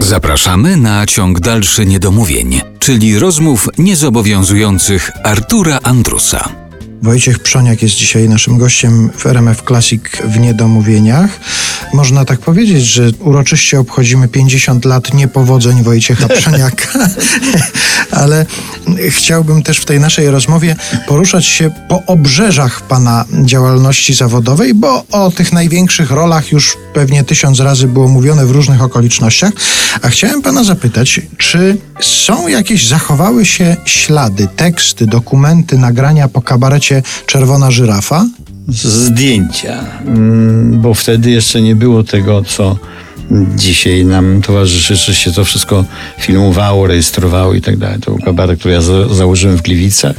Zapraszamy na ciąg dalszy niedomówień, czyli rozmów niezobowiązujących Artura Andrusa. Wojciech Przoniak jest dzisiaj naszym gościem w RMF Classic w Niedomówieniach. Można tak powiedzieć, że uroczyście obchodzimy 50 lat niepowodzeń Wojciecha Przoniaka, ale chciałbym też w tej naszej rozmowie poruszać się po obrzeżach pana działalności zawodowej, bo o tych największych rolach już pewnie tysiąc razy było mówione w różnych okolicznościach. A chciałem pana zapytać, czy są jakieś, zachowały się ślady, teksty, dokumenty, nagrania po kabarecie Czerwona Żyrafa? Zdjęcia, mm, bo wtedy jeszcze nie było tego, co dzisiaj nam towarzyszy, że się to wszystko filmowało, rejestrowało i tak dalej. To był kabaret, który ja za założyłem w Gliwicach.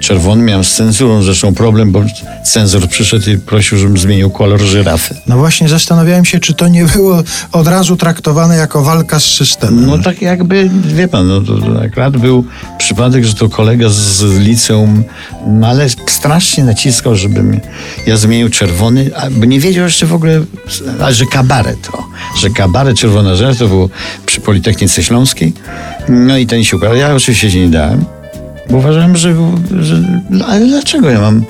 Czerwony miałem z cenzurą zresztą problem, bo cenzor przyszedł i prosił, żebym zmienił kolor żyrafy. No właśnie zastanawiałem się, czy to nie było od razu traktowane jako walka z systemem. No tak jakby, wie pan, no to, to akurat był przypadek, że to kolega z liceum, no ale strasznie naciskał, żebym ja zmienił czerwony, a- bo nie wiedział jeszcze w ogóle, a że kabaret, o, że kabaret Czerwona Żerafa to było przy Politechnice Śląskiej, no i ten się ukazał. Ja oczywiście się nie dałem, bo uważałem, że, że no, ale dlaczego ja mam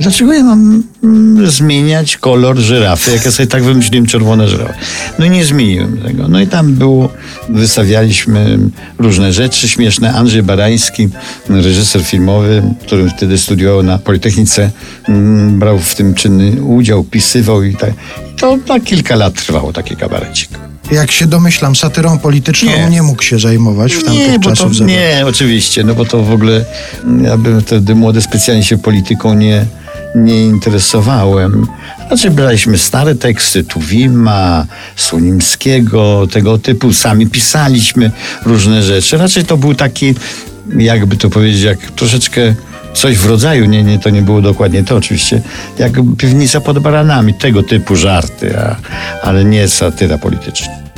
Dlaczego ja mam mm, zmieniać kolor żyrafy, jak ja sobie tak wymyśliłem czerwone żyrafy? No i nie zmieniłem tego. No i tam było, wystawialiśmy różne rzeczy śmieszne. Andrzej Barański, reżyser filmowy, który wtedy studiował na Politechnice, mm, brał w tym czynny udział, pisywał i tak. To na kilka lat trwało taki kabarecik. Jak się domyślam, satyrą polityczną nie, Nie. mógł się zajmować w tamtych Nie, bo to, czasów. za bardzo. nie, oczywiście, no bo to w ogóle ja bym wtedy młody specjalnie się polityką nie, nie interesowałem. Znaczy braliśmy stare teksty Tuwima, Sunimskiego, tego typu, sami pisaliśmy różne rzeczy. Raczej to był taki, jakby to powiedzieć, jak troszeczkę coś w rodzaju, nie, nie, to nie było dokładnie to oczywiście, jak piwnica pod baranami, tego typu żarty, a, ale nie satyra polityczna.